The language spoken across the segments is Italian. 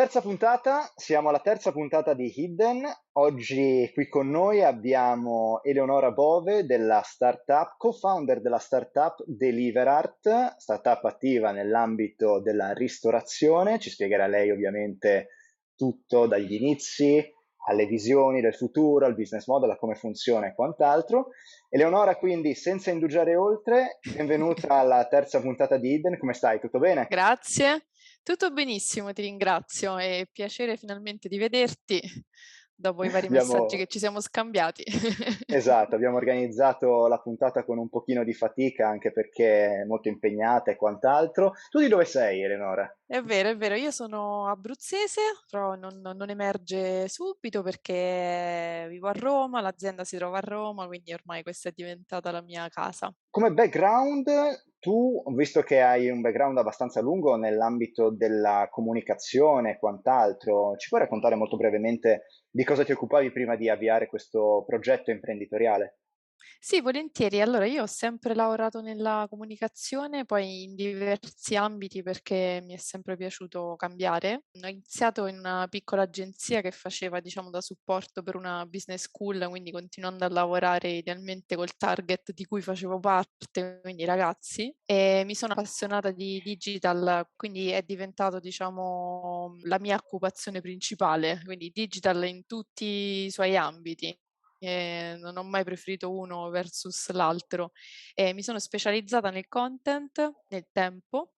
Terza puntata, siamo alla terza puntata di Hidden. Oggi qui con noi abbiamo Eleonora Bove della startup, co-founder della startup Deliverart, startup attiva nell'ambito della ristorazione. Ci spiegherà lei ovviamente tutto dagli inizi alle visioni del futuro, al business model, a come funziona e quant'altro. Eleonora, quindi, senza indugiare oltre, benvenuta alla terza puntata di Hidden. Come stai? Tutto bene? Grazie. Tutto benissimo, ti ringrazio. È piacere finalmente di vederti dopo i vari Abbiamo... messaggi che ci siamo scambiati. esatto, abbiamo organizzato la puntata con un pochino di fatica anche perché è molto impegnata e quant'altro. Tu di dove sei, Eleonora? È vero, è vero, io sono abruzzese, però non, non, emerge subito perché vivo a Roma, l'azienda si trova a Roma, quindi ormai questa è diventata la mia casa. Come background, tu, visto che hai un background abbastanza lungo nell'ambito della comunicazione e quant'altro, ci puoi raccontare molto brevemente di cosa ti occupavi prima di avviare questo progetto imprenditoriale? Sì, volentieri. Allora, io ho sempre lavorato nella comunicazione, poi in diversi ambiti perché mi è sempre piaciuto cambiare. Ho iniziato in una piccola agenzia che faceva, diciamo, da supporto per una business school, quindi continuando a lavorare idealmente col target di cui facevo parte, quindi ragazzi, e mi sono appassionata di digital, quindi è diventato, diciamo, la mia occupazione principale, quindi digital in tutti i suoi ambiti e non ho mai preferito uno versus l'altro. E mi sono specializzata nel content nel tempo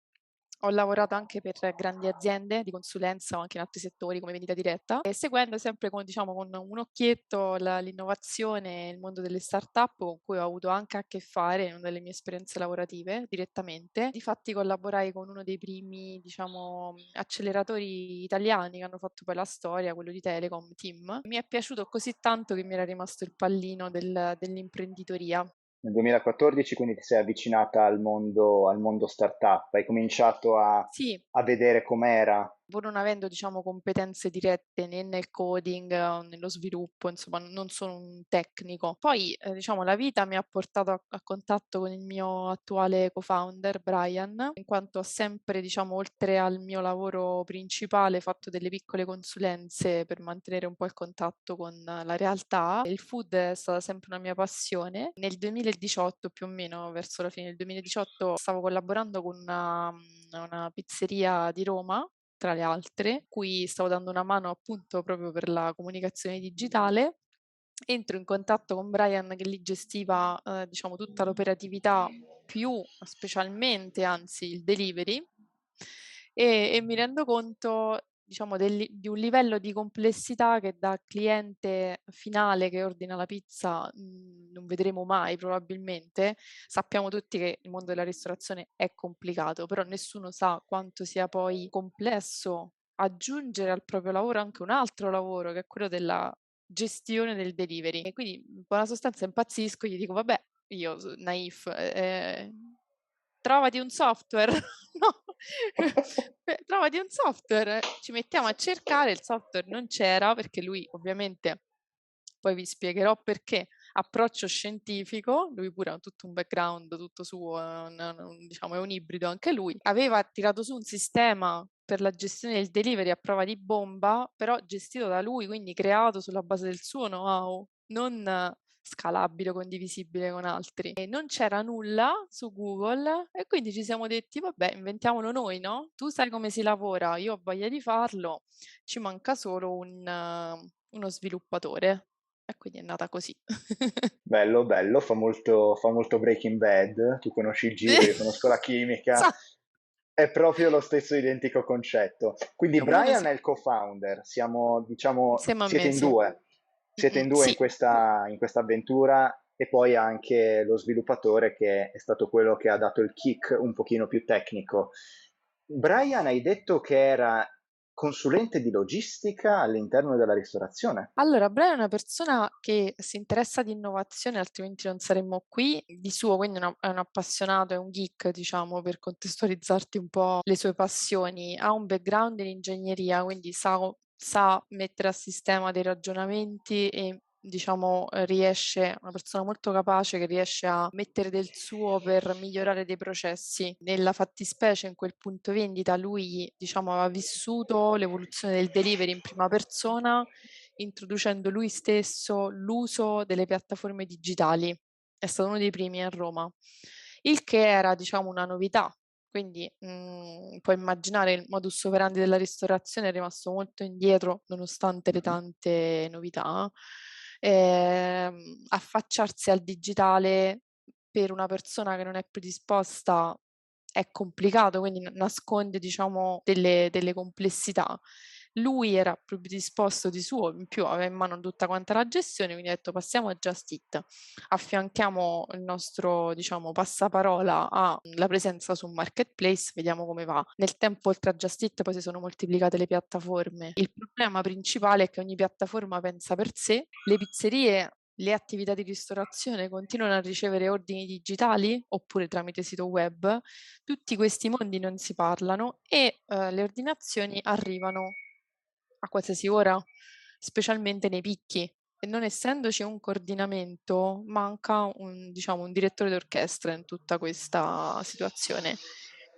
ho lavorato anche per grandi aziende di consulenza o anche in altri settori come vendita diretta e seguendo sempre con, diciamo, con un occhietto la, l'innovazione e il mondo delle start-up con cui ho avuto anche a che fare in una delle mie esperienze lavorative direttamente. Difatti collaborai con uno dei primi, diciamo, acceleratori italiani che hanno fatto poi la storia, quello di Telecom, Team. Mi è piaciuto così tanto che mi era rimasto il pallino del, dell'imprenditoria nel 2014 quindi ti sei avvicinata al mondo, al mondo startup, hai cominciato a, sì. a vedere com'era pur non avendo diciamo, competenze dirette né nel coding, o nello sviluppo, insomma non sono un tecnico. Poi eh, diciamo la vita mi ha portato a, a, contatto con il mio attuale co-founder Brian, in quanto ho sempre diciamo oltre al mio lavoro principale fatto delle piccole consulenze per mantenere un po' il contatto con la realtà. Il food è stata sempre una mia passione. Nel 2018 più o meno, verso la fine del 2018, stavo collaborando con una, una pizzeria di Roma tra le altre, cui stavo dando una mano appunto proprio per la comunicazione digitale. Entro in contatto con Brian che lì gestiva eh, diciamo tutta l'operatività più specialmente anzi il delivery e, e mi rendo conto diciamo, del, di un livello di complessità che da cliente finale che ordina la pizza mh, mhmm, non vedremo mai probabilmente. Sappiamo tutti che il mondo della ristorazione è complicato, però nessuno sa quanto sia poi complesso aggiungere al proprio lavoro anche un altro lavoro che è quello della gestione del delivery. E quindi in buona sostanza impazzisco, gli dico vabbè, io naif, eh, trovati un software, no, trovati un software, ci mettiamo a cercare, il software non c'era perché lui ovviamente, poi vi spiegherò perché, approccio scientifico, lui pure ha tutto un background tutto suo, un, un, diciamo è un ibrido anche lui, aveva tirato su un sistema per la gestione del delivery a prova di bomba, però gestito da lui, quindi creato sulla base del suo know-how, non scalabile condivisibile con altri. E non c'era nulla su Google e quindi ci siamo detti, vabbè, inventiamolo noi, no? Tu sai come si lavora, io ho voglia di farlo, ci manca solo un, uh, uno sviluppatore. E quindi è nata così. bello, bello, fa molto, fa molto Breaking Bad, tu conosci il giro, io conosco la chimica. È proprio lo stesso identico concetto. Quindi Brian è il co-founder, siamo, diciamo, Siamo siete in due. Siete in due sì. in, questa, in questa avventura e poi anche lo sviluppatore che è stato quello che ha dato il kick un pochino più tecnico. Brian, hai detto che era consulente di logistica all'interno della ristorazione? Allora, Brian è una persona che si interessa di innovazione, altrimenti non saremmo qui. Di suo, quindi è, una, è un appassionato, è un geek, diciamo, per contestualizzarti un po' le sue passioni. Ha un background in ingegneria, quindi sa sa mettere a sistema dei ragionamenti e diciamo, riesce una persona molto capace che riesce a mettere del suo per migliorare dei processi. Nella fattispecie, in quel punto vendita, lui, diciamo, aveva vissuto l'evoluzione del delivery in prima persona, introducendo lui stesso l'uso delle piattaforme digitali. È stato uno dei primi a Roma, il che era, diciamo, una novità quindi mh, puoi immaginare il modus operandi della ristorazione è rimasto molto indietro nonostante le tante novità. Eh, affacciarsi al digitale per una persona che non è predisposta è complicato, quindi nasconde diciamo delle, delle complessità lui era più disposto di suo, in più aveva in mano tutta quanta la gestione, quindi ha detto passiamo a Just It, affianchiamo il nostro, diciamo, passaparola alla presenza su Marketplace, vediamo come va. Nel tempo, oltre a Just It, poi si sono moltiplicate le piattaforme. Il problema principale è che ogni piattaforma pensa per sé, le pizzerie le attività di ristorazione continuano a ricevere ordini digitali oppure tramite sito web, tutti questi mondi non si parlano e eh, le ordinazioni arrivano a qualsiasi ora, specialmente nei picchi. E non essendoci un coordinamento, manca un, diciamo, un direttore d'orchestra in tutta questa situazione.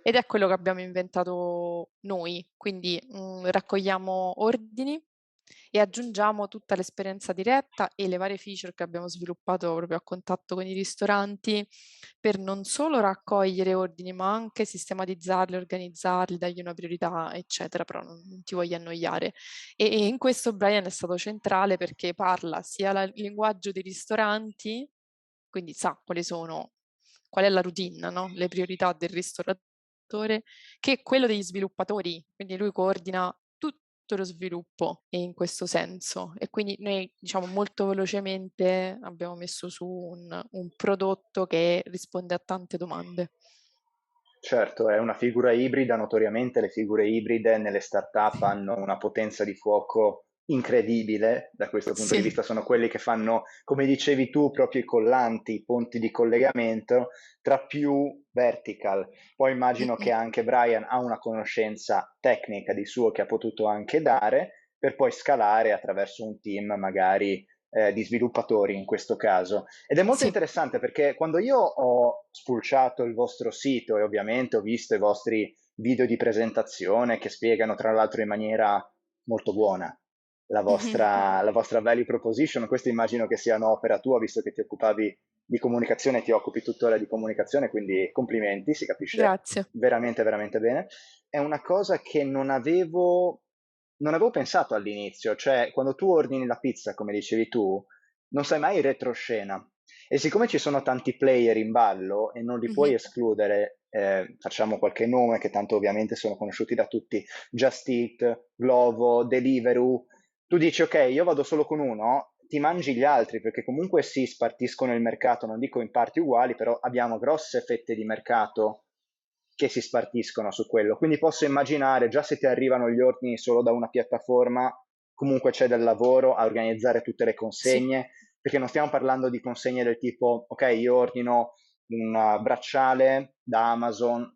Ed è quello che abbiamo inventato noi. Quindi mh, mm, raccogliamo ordini, e aggiungiamo tutta l'esperienza diretta e le varie feature che abbiamo sviluppato proprio a contatto con i ristoranti per non solo raccogliere ordini ma anche sistematizzarli, organizzarli, dargli una priorità eccetera, però non, non ti voglio annoiare. E, e, in questo Brian è stato centrale perché parla sia il linguaggio dei ristoranti, quindi sa quali sono, qual è la routine, no? le priorità del ristoratore, che quello degli sviluppatori, quindi lui coordina tutto lo sviluppo in questo senso e quindi noi diciamo molto velocemente abbiamo messo su un, un prodotto che risponde a tante domande. Certo, è una figura ibrida, notoriamente le figure ibride nelle startup hanno una potenza di fuoco incredibile da questo punto sì. di vista, sono quelli che fanno, come dicevi tu, proprio i collanti, i ponti di collegamento tra più vertical. Poi immagino mm-hmm. che anche Brian ha una conoscenza tecnica di suo che ha potuto anche dare per poi scalare attraverso un team magari eh, di sviluppatori in questo caso. Ed è molto sì. interessante perché quando io ho spulciato il vostro sito e ovviamente ho visto i vostri video di presentazione che spiegano tra l'altro in maniera molto buona la vostra, la vostra value proposition. Questo immagino che sia un'opera tua, visto che ti occupavi di comunicazione e ti occupi tuttora di comunicazione, quindi complimenti, si capisce Grazie. veramente, veramente bene. È una cosa che non avevo, non avevo pensato all'inizio, cioè quando tu ordini la pizza, come dicevi tu, non sai mai retroscena. E siccome ci sono tanti player in ballo e non li puoi mm-hmm. escludere, eh, facciamo qualche nome che tanto ovviamente sono conosciuti da tutti, Just Eat, Glovo, Deliveroo, tu dici ok, io vado solo con uno, ti mangi gli altri perché comunque si spartiscono il mercato, non dico in parti uguali, però abbiamo grosse fette di mercato che si spartiscono su quello. Quindi posso immaginare, già se ti arrivano gli ordini solo da una piattaforma, comunque c'è del lavoro a organizzare tutte le consegne, sì. perché non stiamo parlando di consegne del tipo, ok, io ordino un bracciale da Amazon,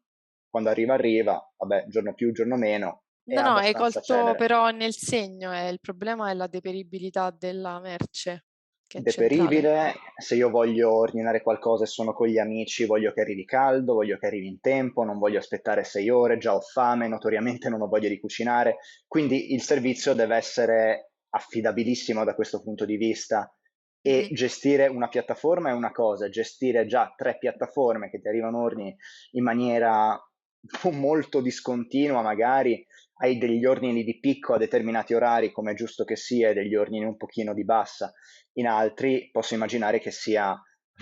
quando arriva arriva, vabbè, giorno più, giorno meno, No, no, hai colto celere. però nel segno, eh, il problema è la deperibilità della merce. Deperibile, se io voglio ordinare qualcosa e sono con gli amici, voglio che arrivi caldo, voglio che arrivi in tempo, non voglio aspettare sei ore, già ho fame, notoriamente non ho voglia di cucinare, quindi il servizio deve essere affidabilissimo da questo punto di vista e mm. gestire una piattaforma è una cosa, gestire già tre piattaforme che ti arrivano ordini in maniera molto discontinua magari hai degli ordini di picco a determinati orari, come è giusto che sia, e degli ordini un pochino di bassa in altri, posso immaginare che sia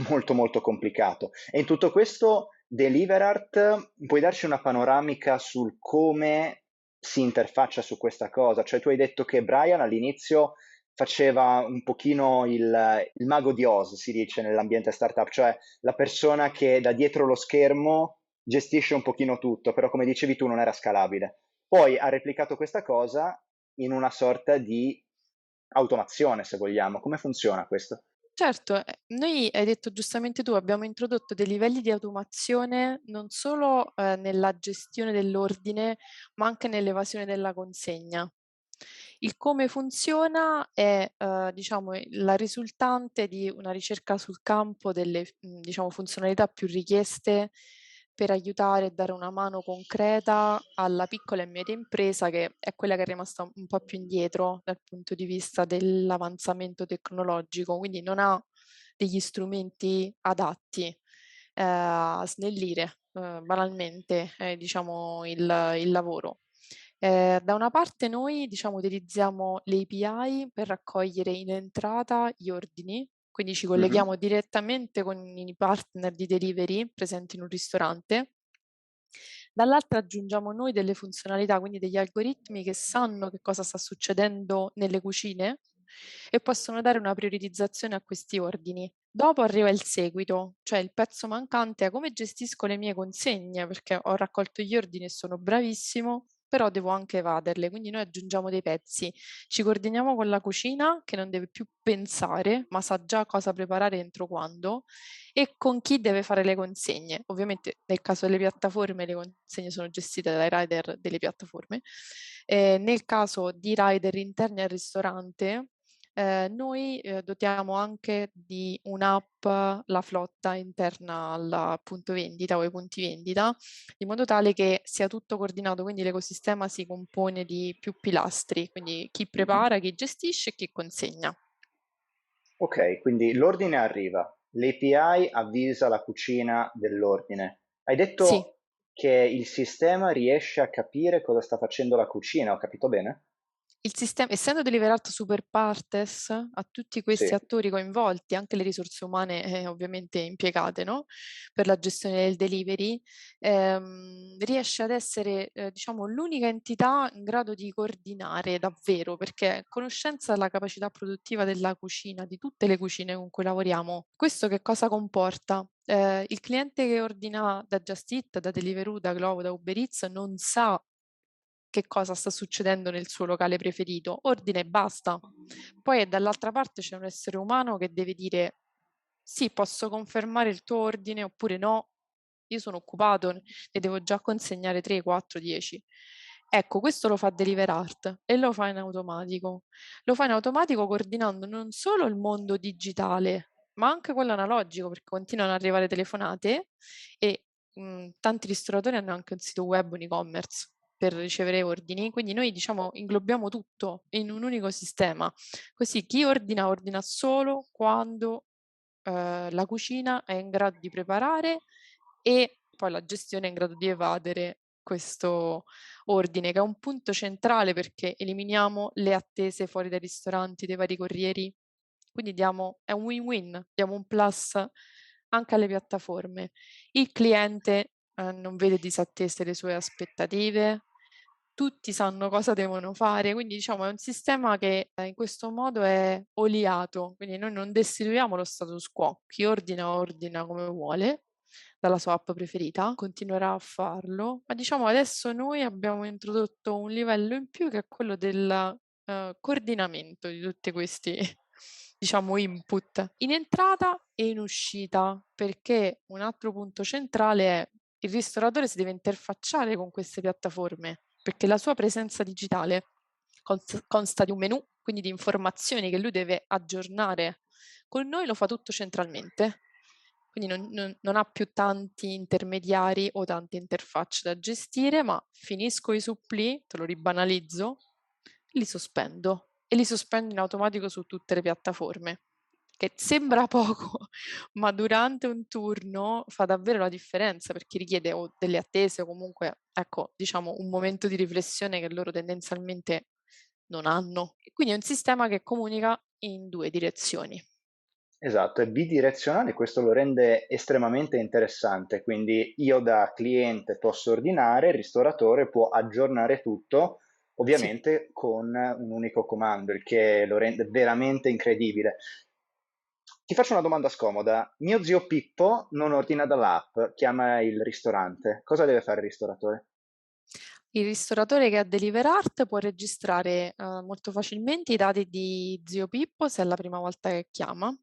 molto molto complicato. E in tutto questo, Deliverart, puoi darci una panoramica sul come si interfaccia su questa cosa? Cioè tu hai detto che Brian all'inizio faceva un pochino il, il mago di Oz, si dice nell'ambiente startup, cioè la persona che da dietro lo schermo gestisce un pochino tutto, però come dicevi tu non era scalabile. Poi ha replicato questa cosa in una sorta di automazione, se vogliamo. Come funziona questo? Certo, eh, noi hai detto giustamente tu, abbiamo introdotto dei livelli di automazione non solo eh, nella gestione dell'ordine, ma anche nell'evasione della consegna. Il come funziona è, uhm, diciamo, la risultante di una ricerca sul campo delle diciamo, funzionalità più richieste per aiutare e dare una mano concreta alla piccola e media impresa, che è quella che è rimasta un po' più indietro dal punto di vista dell'avanzamento tecnologico, quindi non ha degli strumenti adatti, ehm, a snellire, uhm, banalmente, ehm, diciamo il il lavoro. Ehm, da una parte noi, diciamo, utilizziamo le API per raccogliere in entrata gli ordini, quindi ci colleghiamo direttamente con i partner di delivery presenti in un ristorante. Dall'altra aggiungiamo noi delle funzionalità, quindi degli algoritmi che sanno che cosa sta succedendo nelle cucine e possono dare una prioritizzazione a questi ordini. Dopo arriva il seguito, cioè il pezzo mancante è come gestisco le mie consegne, perché ho raccolto gli ordini e sono bravissimo, però devo anche evaderle, quindi noi aggiungiamo dei pezzi. Ci coordiniamo con la cucina che non deve più pensare, ma sa già cosa preparare entro quando e con chi deve fare le consegne. Ovviamente nel caso delle piattaforme le consegne sono gestite dai rider delle piattaforme. Eh, nel caso di rider interni al ristorante, eh, noi eh, dotiamo anche di un'app la flotta interna al punto vendita o ai punti vendita, in modo tale che sia tutto coordinato, quindi l'ecosistema si compone di più pilastri, quindi chi prepara, chi gestisce e chi consegna. Ok, quindi l'ordine arriva, l'API avvisa la cucina dell'ordine. Hai Sì, detto che il sistema riesce a capire cosa sta facendo la cucina, ho capito bene? Il sistema essendo deliberato super partes a tutti Sì. questi attori coinvolti, anche le risorse umane, eh, ovviamente impiegate, no, per la gestione del delivery, ehm, riesce ad essere, ehm, diciamo l'unica entità in grado di coordinare davvero, perché conoscenza della capacità produttiva della cucina, di tutte le cucine con cui lavoriamo. Questo che cosa comporta? Ehm, il cliente che ordina da Just Eat, da Deliveroo, da Glovo, da Uber Eats non sa che cosa sta succedendo nel suo locale preferito, ordina e basta. Poi dall'altra parte c'è un essere umano che deve dire sì, posso confermare il tuo ordine oppure no, io sono occupato, ne devo già consegnare 3, 4, 10. Ecco, questo lo fa Deliverart e lo fa in automatico. Lo fa in automatico coordinando non solo il mondo digitale, ma anche quello analogico, perché continuano ad arrivare telefonate e mh, tanti ristoratori hanno anche un sito web, un e-commerce per ricevere ordini, quindi noi diciamo inglobiamo tutto in un unico sistema, così chi ordina ordina solo quando eh, la cucina è in grado di preparare e poi la gestione è in grado di evadere questo ordine, che è un punto centrale perché eliminiamo le attese fuori dai ristoranti, dei vari corrieri. Quindi diamo, è un win-win, diamo un plus anche alle piattaforme. Il cliente eh, non vede disattese le sue aspettative, tutti sanno cosa devono fare, quindi diciamo è un sistema che eh, in questo modo è oliato, quindi noi non destituiamo lo status quo, chi ordina ordina come vuole dalla sua app preferita, continuerà a farlo, ma diciamo adesso noi abbiamo introdotto un livello in più che è quello del eh, coordinamento di tutti questi diciamo input in entrata e in uscita, perché un altro punto centrale è il ristoratore si deve interfacciare con queste piattaforme perché la sua presenza digitale consta di un menu, quindi di informazioni che lui deve aggiornare. Con noi lo fa tutto centralmente, quindi non, non, non ha più tanti intermediari o tante interfacce da gestire, ma finisco i suppli, te lo ribanalizzo, li sospendo e li sospendo in automatico su tutte le piattaforme che sembra poco, ma durante un turno fa davvero la differenza perché richiede o delle attese o comunque, ecco, diciamo un momento di riflessione che loro tendenzialmente non hanno. Quindi è un sistema che comunica in due direzioni. Esatto, è bidirezionale, questo lo rende estremamente interessante, quindi io da cliente posso ordinare, il ristoratore può aggiornare tutto, Sì. ovviamente con un unico comando, il che lo rende veramente incredibile. Ti faccio una domanda scomoda. Mio zio Pippo non ordina dall'app, chiama il ristorante. Cosa deve fare il ristoratore? Il ristoratore che ha Deliverart può registrare eh, molto facilmente i dati di zio Pippo se è la prima volta che chiama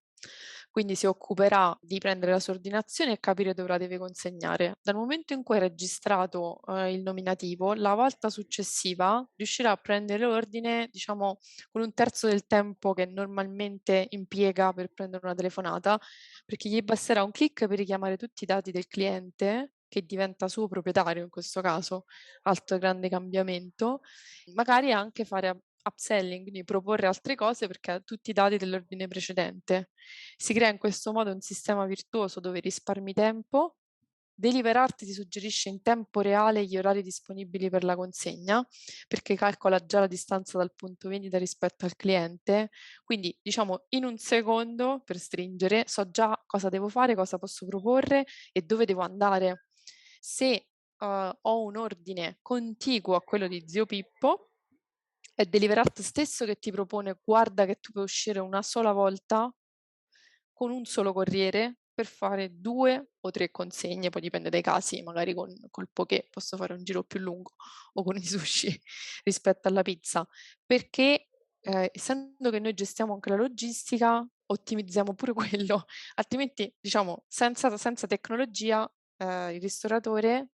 Quindi si occuperà di prendere la sua ordinazione e capire dove la deve consegnare. Dal momento in cui è registrato eh, il nominativo, la volta successiva riuscirà a prendere l'ordine, diciamo, con un terzo del tempo che normalmente impiega per prendere una telefonata, perché gli basterà un clic per richiamare tutti i dati del cliente che diventa suo proprietario in questo caso, altro grande cambiamento, magari anche fare upselling, quindi proporre altre cose perché ha tutti i dati dell'ordine precedente. Si crea in questo modo un sistema virtuoso dove risparmi tempo, Deliverart ti suggerisce in tempo reale gli orari disponibili per la consegna perché calcola già la distanza dal punto vendita rispetto al cliente. Quindi, diciamo, in un secondo, per stringere, so già cosa devo fare, cosa posso proporre e dove devo andare. Se uh, ho un ordine contiguo a quello di zio Pippo, è Deliverart stesso che ti propone guarda che tu puoi uscire una sola volta con un solo corriere per fare due o tre consegne, poi dipende dai casi, magari con col poké posso fare un giro più lungo o con i sushi rispetto alla pizza, perché eh, essendo che noi gestiamo anche la logistica, ottimizziamo pure quello, altrimenti diciamo senza, senza tecnologia eh, il ristoratore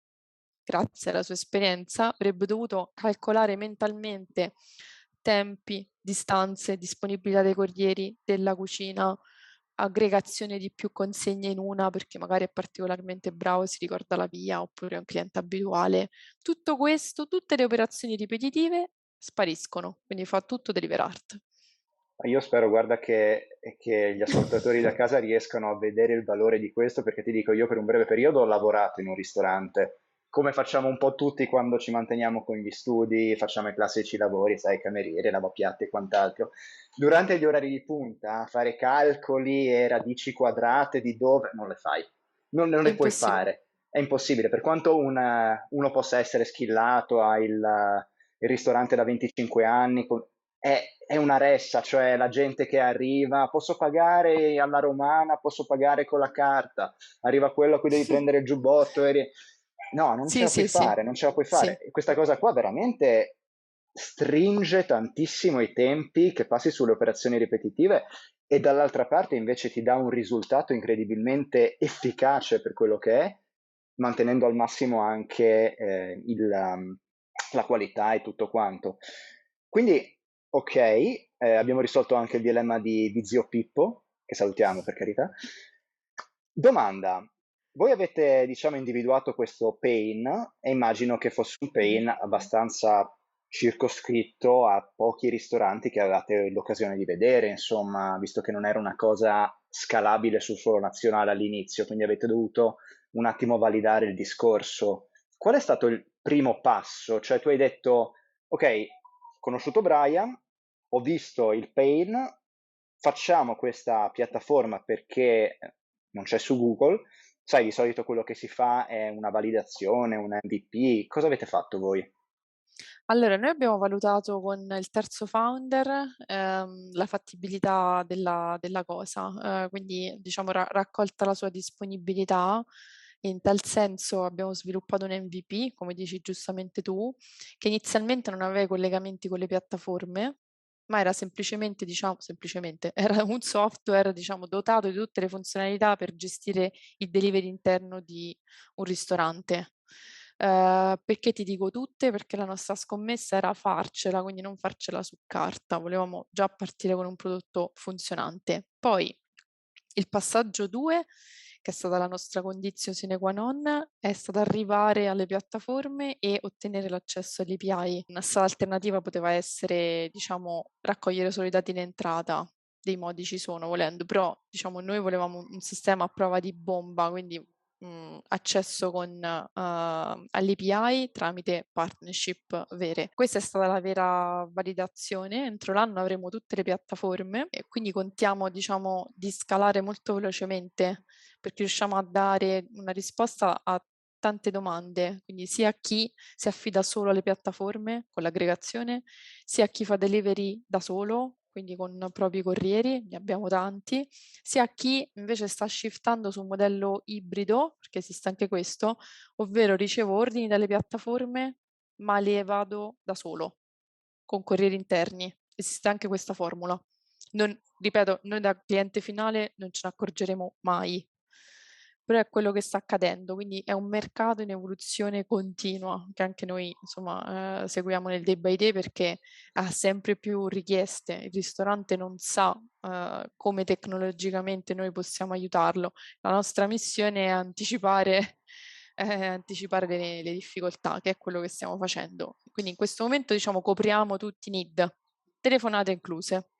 grazie alla sua esperienza, avrebbe dovuto calcolare mentalmente tempi, distanze, disponibilità dei corrieri, della cucina, aggregazione di più consegne in una perché magari è particolarmente bravo e si ricorda la via oppure è un cliente abituale. Tutto questo, tutte le operazioni ripetitive spariscono, quindi fa tutto Deliverart. Io spero, guarda, che, che, gli ascoltatori da casa riescano a vedere il valore di questo, perché ti dico, io per un breve periodo ho lavorato in un ristorante come facciamo un po' tutti quando ci manteniamo con gli studi, facciamo i classici lavori, sai, cameriere, lavapiatti e quant'altro. Durante gli orari di punta, fare calcoli e radici quadrate di dove, non le fai, non, non le puoi fare, è impossibile. Per quanto una, uno possa essere schillato, ha il, il ristorante da 25 anni, è, è, una ressa, cioè la gente che arriva, posso pagare alla romana, posso pagare con la carta, arriva quello a cui devi prendere il giubbotto e No, non sì, ce la sì, puoi sì. fare, non ce la puoi fare. Sì. Questa cosa qua veramente stringe tantissimo i tempi che passi sulle operazioni ripetitive e dall'altra parte invece ti dà un risultato incredibilmente efficace per quello che è, mantenendo al massimo anche eh, il, um, la qualità e tutto quanto. Quindi, ok, eh, abbiamo risolto anche il dilemma di, di zio Pippo, che salutiamo per carità. Domanda, voi avete, diciamo, individuato questo pain e immagino che fosse un pain abbastanza circoscritto a pochi ristoranti che avevate l'occasione di vedere, insomma, visto che non era una cosa scalabile sul suolo nazionale all'inizio, quindi avete dovuto un attimo validare il discorso. Qual è stato il primo passo? Cioè tu hai detto, ok, ho conosciuto Brian, ho visto il pain, facciamo questa piattaforma perché non c'è su Google, sai, di solito quello che si fa è una validazione, un MVP. Cosa avete fatto voi? Allora, noi abbiamo valutato con il terzo founder ehm, la fattibilità della, della cosa, eh, quindi diciamo ra- raccolta la sua disponibilità. In tal senso abbiamo sviluppato un MVP, come dici giustamente tu, che inizialmente non aveva i collegamenti con le piattaforme, ma era semplicemente, diciamo, semplicemente, era un software, diciamo, dotato di tutte le funzionalità per gestire il delivery interno di un ristorante. Uh, perché ti dico tutte? Perché la nostra scommessa era farcela, quindi non farcela su carta, volevamo già partire con un prodotto funzionante. Poi il passaggio 2 che è stata la nostra condizione sine qua non, è stata arrivare alle piattaforme e ottenere l'accesso alle API. Una strada alternativa poteva essere, diciamo, raccogliere solo i dati in entrata, dei modi ci sono volendo, però diciamo noi volevamo un sistema a prova di bomba, quindi mh, accesso con, uh, all'API tramite partnership vere. Questa è stata la vera validazione. Entro l'anno avremo tutte le piattaforme e quindi contiamo diciamo, di scalare molto velocemente perché riusciamo a dare una risposta a tante domande, quindi sia a chi si affida solo alle piattaforme con l'aggregazione, sia a chi fa delivery da solo quindi con propri corrieri, ne abbiamo tanti, sia chi invece sta shiftando su un modello ibrido, perché esiste anche questo, ovvero ricevo ordini dalle piattaforme, ma le vado da solo, con corrieri interni. Esiste anche questa formula. non, ripeto, noi da cliente finale non ce ne accorgeremo mai, però è quello che sta accadendo, quindi è un mercato in evoluzione continua che anche noi insomma eh, seguiamo nel day by day perché ha sempre più richieste, il ristorante non sa eh, come tecnologicamente noi possiamo aiutarlo, la nostra missione è anticipare, eh, anticipare le, le difficoltà, che è quello che stiamo facendo. Quindi in questo momento diciamo copriamo tutti i need, telefonate incluse,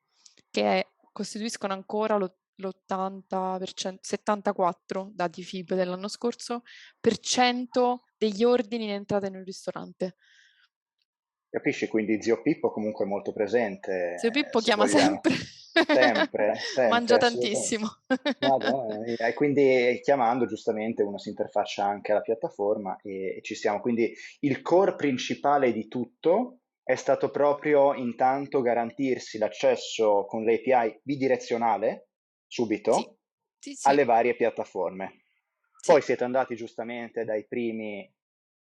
che costituiscono ancora lo l'80%, 74 dati FIB dell'anno scorso, per cento degli ordini in entrata in un ristorante. Capisci, quindi zio Pippo comunque è molto presente. Zio Pippo chiama vogliamo. sempre. Sempre, sempre Mangia tantissimo. Madonna, e quindi chiamando giustamente uno si interfaccia anche alla piattaforma e, e ci siamo. Quindi il core principale di tutto è stato proprio intanto garantirsi l'accesso con l'API bidirezionale subito sì. Sì, sì. alle varie piattaforme. Poi siete andati giustamente dai primi,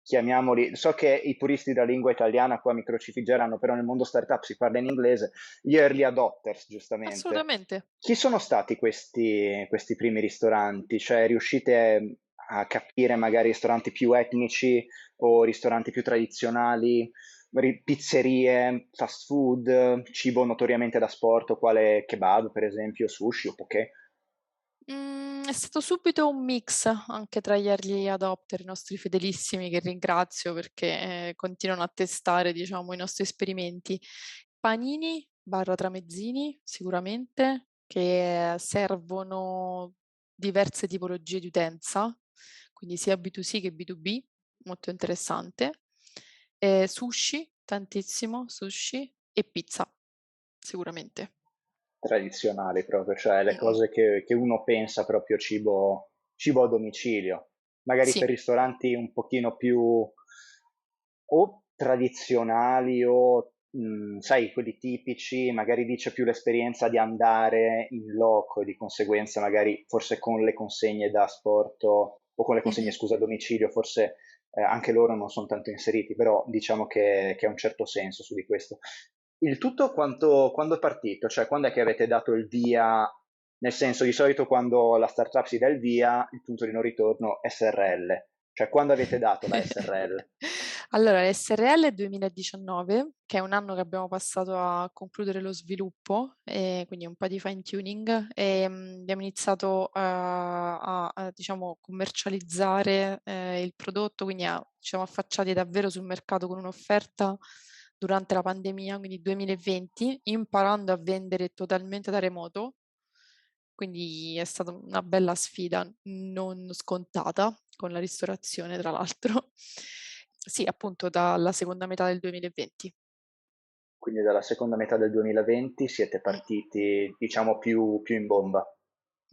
chiamiamoli, so che i puristi della lingua italiana qua mi crocifiggeranno, però nel mondo startup si parla in inglese, gli early adopters giustamente. Assolutamente. Chi sono stati questi, questi primi ristoranti? Cioè riuscite a capire magari ristoranti più etnici o ristoranti più tradizionali? Pizzerie, fast food, cibo notoriamente da sport, quale kebab per esempio, sushi o poké? Mm, è stato subito un mix anche tra gli early adopter, i nostri fedelissimi che ringrazio perché eh, continuano a testare diciamo, i nostri esperimenti. Panini barra tramezzini sicuramente che servono diverse tipologie di utenza, quindi sia B2C che B2B, molto interessante eh, sushi, tantissimo, sushi e pizza, sicuramente. Tradizionali proprio, cioè le cose che, che uno pensa proprio cibo, cibo a domicilio. Magari sì. per ristoranti un pochino più o tradizionali o mh, sai, quelli tipici, magari dice più l'esperienza di andare in loco e di conseguenza magari forse con le consegne da sport o con le consegne, mm-hmm. scusa, a domicilio, forse eh, anche loro non sono tanto inseriti, però diciamo che, che ha un certo senso su di questo. Il tutto quanto, quando è partito? Cioè quando è che avete dato il via? Nel senso, di solito quando la startup si dà il via, il punto di non ritorno è SRL. Cioè, quando avete dato la SRL? allora, la SRL è 2019, che è un anno che abbiamo passato a concludere lo sviluppo, quindi un po' di fine tuning, e um, abbiamo iniziato uh, a, a, diciamo, commercializzare eh, il prodotto, quindi a, ci siamo affacciati davvero sul mercato con un'offerta durante la pandemia, quindi 2020, imparando a vendere totalmente da remoto, quindi è stata una bella sfida non scontata con la ristorazione, tra l'altro. Sì, appunto dalla seconda metà del 2020. Quindi dalla seconda metà del 2020 siete partiti, diciamo, più, più in bomba.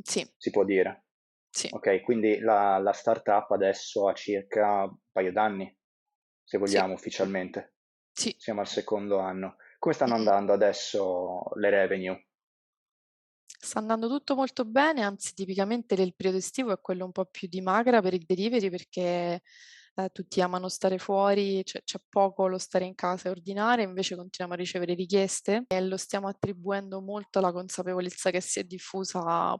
Sì. Si può dire. Sì. Ok, quindi la, la startup adesso ha circa un paio d'anni, se vogliamo, sì. ufficialmente. Sì. Siamo al secondo anno. Come stanno andando adesso le revenue? Sta andando tutto molto bene, anzi tipicamente il periodo estivo è quello un po' più di magra per il delivery perché eh, tutti amano stare fuori, cioè, c'è poco lo stare in casa e ordinare, invece continuiamo a ricevere richieste e lo stiamo attribuendo molto alla consapevolezza che si è diffusa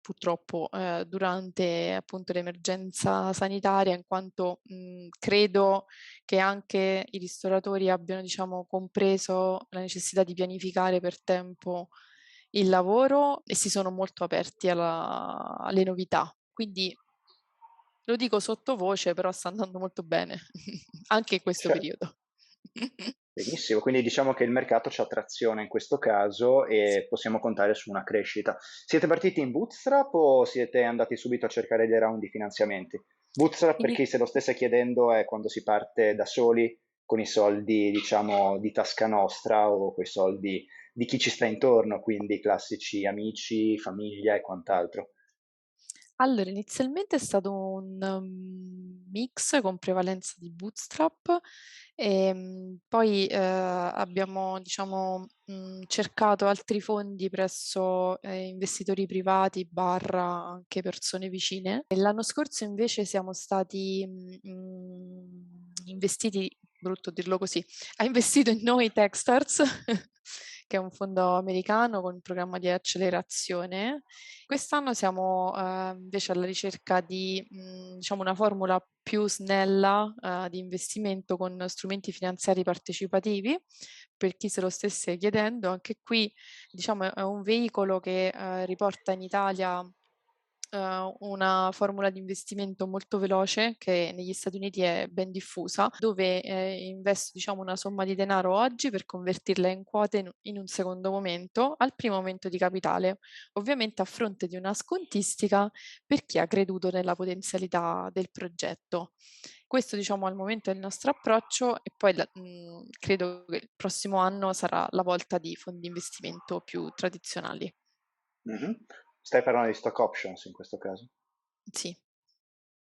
purtroppo eh, durante appunto l'emergenza sanitaria, in quanto mh, credo che anche i ristoratori abbiano diciamo compreso la necessità di pianificare per tempo il lavoro e si sono molto aperti alla, alle novità. Quindi lo dico sottovoce, però sta andando molto bene anche in questo certo. periodo. Benissimo, quindi diciamo che il mercato c'ha trazione in questo caso e possiamo contare su una crescita. Siete partiti in bootstrap o siete andati subito a cercare dei round di finanziamenti? Bootstrap, per chi se lo stesse chiedendo, è quando si parte da soli con i soldi, diciamo, di tasca nostra o quei soldi di chi ci sta intorno, quindi classici amici, famiglia e quant'altro. Allora, inizialmente è stato un um, mix con prevalenza di bootstrap e um, poi eh, abbiamo diciamo, mh, mm, cercato altri fondi presso eh, investitori privati barra anche persone vicine. E l'anno scorso invece siamo stati mh, mm, investiti, brutto dirlo così, ha investito in noi Techstars che è un fondo americano con un programma di accelerazione. Quest'anno siamo eh, invece alla ricerca di mh, diciamo una formula più snella eh, di investimento con strumenti finanziari partecipativi. Per chi se lo stesse chiedendo, anche qui diciamo, è un veicolo che eh, riporta in Italia uh, una formula di investimento molto veloce che negli Stati Uniti è ben diffusa, dove eh, investo diciamo, una somma di denaro oggi per convertirla in quote in, un secondo momento, al primo momento di capitale, ovviamente a fronte di una scontistica per chi ha creduto nella potenzialità del progetto. Questo diciamo al momento è il nostro approccio e poi mh, credo che il prossimo anno sarà la volta di fondi investimento più tradizionali. Mm-hmm. Stai parlando di stock options in questo caso? Sì.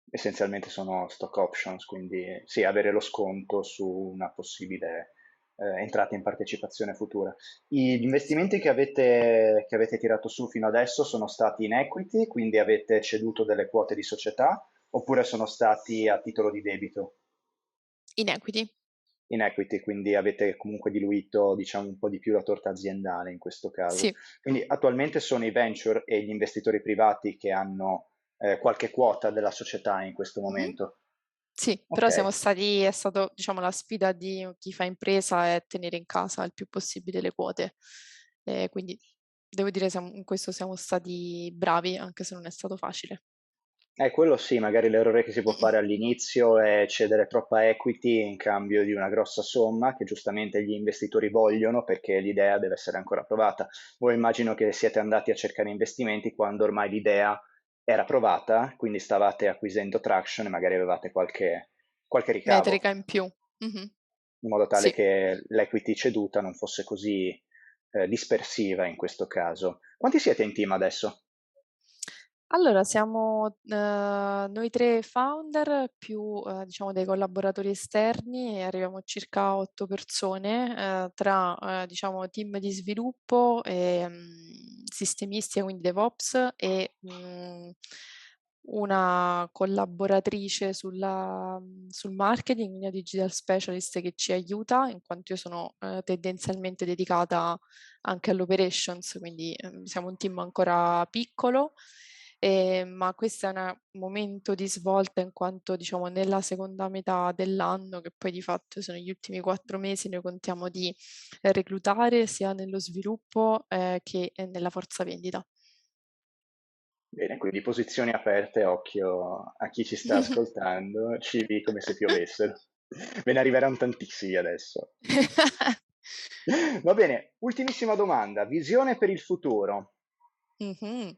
Essenzialmente sono stock options, quindi sì, avere lo sconto su una possibile eh, entrata in partecipazione futura. Gli investimenti che avete, che avete tirato su fino adesso sono stati in equity, quindi avete ceduto delle quote di società, oppure sono stati a titolo di debito? In equity in equity, quindi avete comunque diluito diciamo un po' di più la torta aziendale in questo caso. Sì. Quindi attualmente sono i venture e gli investitori privati che hanno eh, qualche quota della società in questo momento. Sì, okay. però siamo stati, è stata diciamo la sfida di chi fa impresa è tenere in casa il più possibile le quote. Eh, quindi devo dire siamo, in questo siamo stati bravi, anche se non è stato facile. Eh, quello sì, magari l'errore che si può fare all'inizio è cedere troppa equity in cambio di una grossa somma che giustamente gli investitori vogliono perché l'idea deve essere ancora provata. Voi immagino che siete andati a cercare investimenti quando ormai l'idea era provata, quindi stavate acquisendo traction e magari avevate qualche, qualche ricavo. Metrica in più. Mm-hmm. In modo tale sì. che l'equity ceduta non fosse così eh, dispersiva in questo caso. Quanti siete in team adesso? Allora, siamo eh, noi tre founder più eh, diciamo dei collaboratori esterni e arriviamo a circa otto persone eh, tra eh, diciamo team di sviluppo e mh, mm, sistemisti, quindi DevOps e mh, mm, una collaboratrice sulla, mm, sul marketing, una digital specialist che ci aiuta in quanto io sono eh, tendenzialmente dedicata anche all'operations, quindi ehm, siamo un team ancora piccolo eh, ma questo è un momento di svolta in quanto diciamo nella seconda metà dell'anno, che poi di fatto sono gli ultimi quattro mesi, noi contiamo di reclutare sia nello sviluppo eh, che nella forza vendita. Bene, quindi posizioni aperte, occhio a chi ci sta ascoltando, CV come se piovessero. Ve ne arriveranno tantissimi adesso. Va bene, ultimissima domanda, visione per il futuro. Mm-hmm.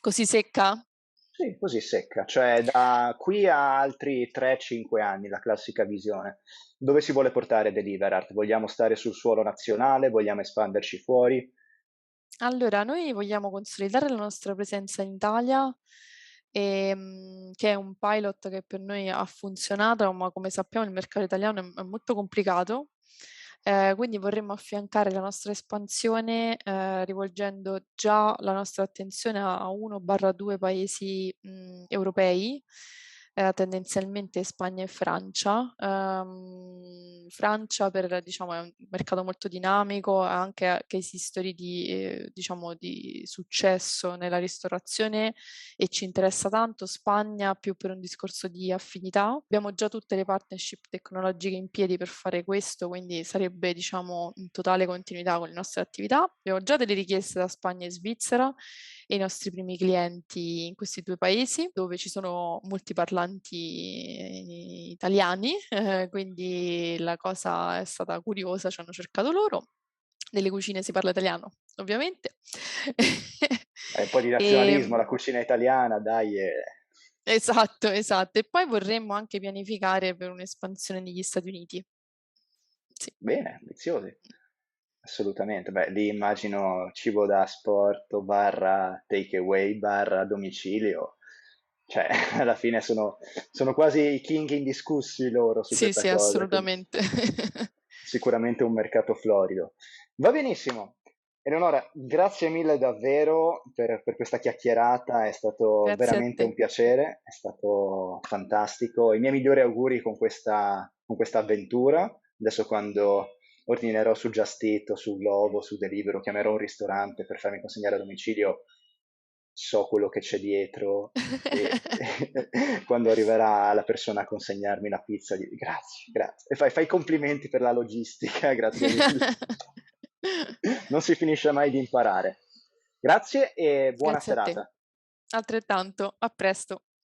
Così secca? Sì, così secca, cioè da qui a altri 3-5 anni la classica visione. Dove si vuole portare Deliverart? Vogliamo stare sul suolo nazionale? Vogliamo espanderci fuori? Allora, noi vogliamo consolidare la nostra presenza in Italia, ehm, che è un pilot che per noi ha funzionato, ma come sappiamo il mercato italiano è, è molto complicato eh, quindi vorremmo affiancare la nostra espansione eh, rivolgendo già la nostra attenzione a 1-2 paesi mh, europei eh, tendenzialmente Spagna e Francia. Um, Francia per, diciamo, è un mercato molto dinamico, ha anche case history di, eh, diciamo, di successo nella ristorazione e ci interessa tanto. Spagna più per un discorso di affinità. Abbiamo già tutte le partnership tecnologiche in piedi per fare questo, quindi sarebbe diciamo, in totale continuità con le nostre attività. Abbiamo già delle richieste da Spagna e Svizzera i nostri primi clienti in questi due paesi dove ci sono molti parlanti italiani, eh, quindi la cosa è stata curiosa, ci hanno cercato loro. Nelle cucine si parla italiano, ovviamente. È un po' di nazionalismo, e... la cucina italiana, dai. È... Esatto, esatto. E poi vorremmo anche pianificare per un'espansione negli Stati Uniti. Sì. Bene, ambiziosi. Assolutamente, beh, lì immagino cibo da sport barra takeaway barra domicilio, cioè alla fine sono, sono quasi i king indiscussi loro su sì, questa sì, cosa, assolutamente. sicuramente un mercato florido. Va benissimo. Eleonora, grazie mille davvero per, per questa chiacchierata, è stato grazie veramente un piacere, è stato fantastico. I miei migliori auguri con questa, con questa avventura. Adesso quando ordinerò su Just Eat o su Glovo, su Deliveroo, chiamerò un ristorante per farmi consegnare a domicilio, so quello che c'è dietro e, quando arriverà la persona a consegnarmi la pizza, di, grazie, grazie. E fai, fai complimenti per la logistica, grazie mille. non si finisce mai di imparare. Grazie e buona Grazie serata. Altrettanto, a presto.